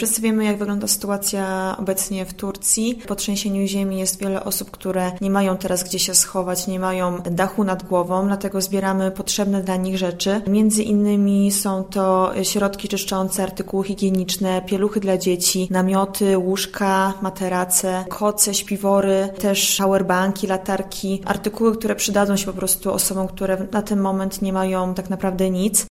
Wszyscy wiemy, jak wygląda sytuacja obecnie w Turcji. Po trzęsieniu ziemi jest wiele osób, które nie mają teraz gdzie się schować, nie mają dachu nad głową, dlatego zbieramy potrzebne dla nich rzeczy. Między innymi są to środki czyszczące, artykuły higieniczne, pieluchy dla dzieci, namioty, łóżka, materace, koce, śpiwory, też powerbanki, latarki, artykuły, które przydadzą się po prostu osobom, które na ten moment nie mają tak naprawdę nic.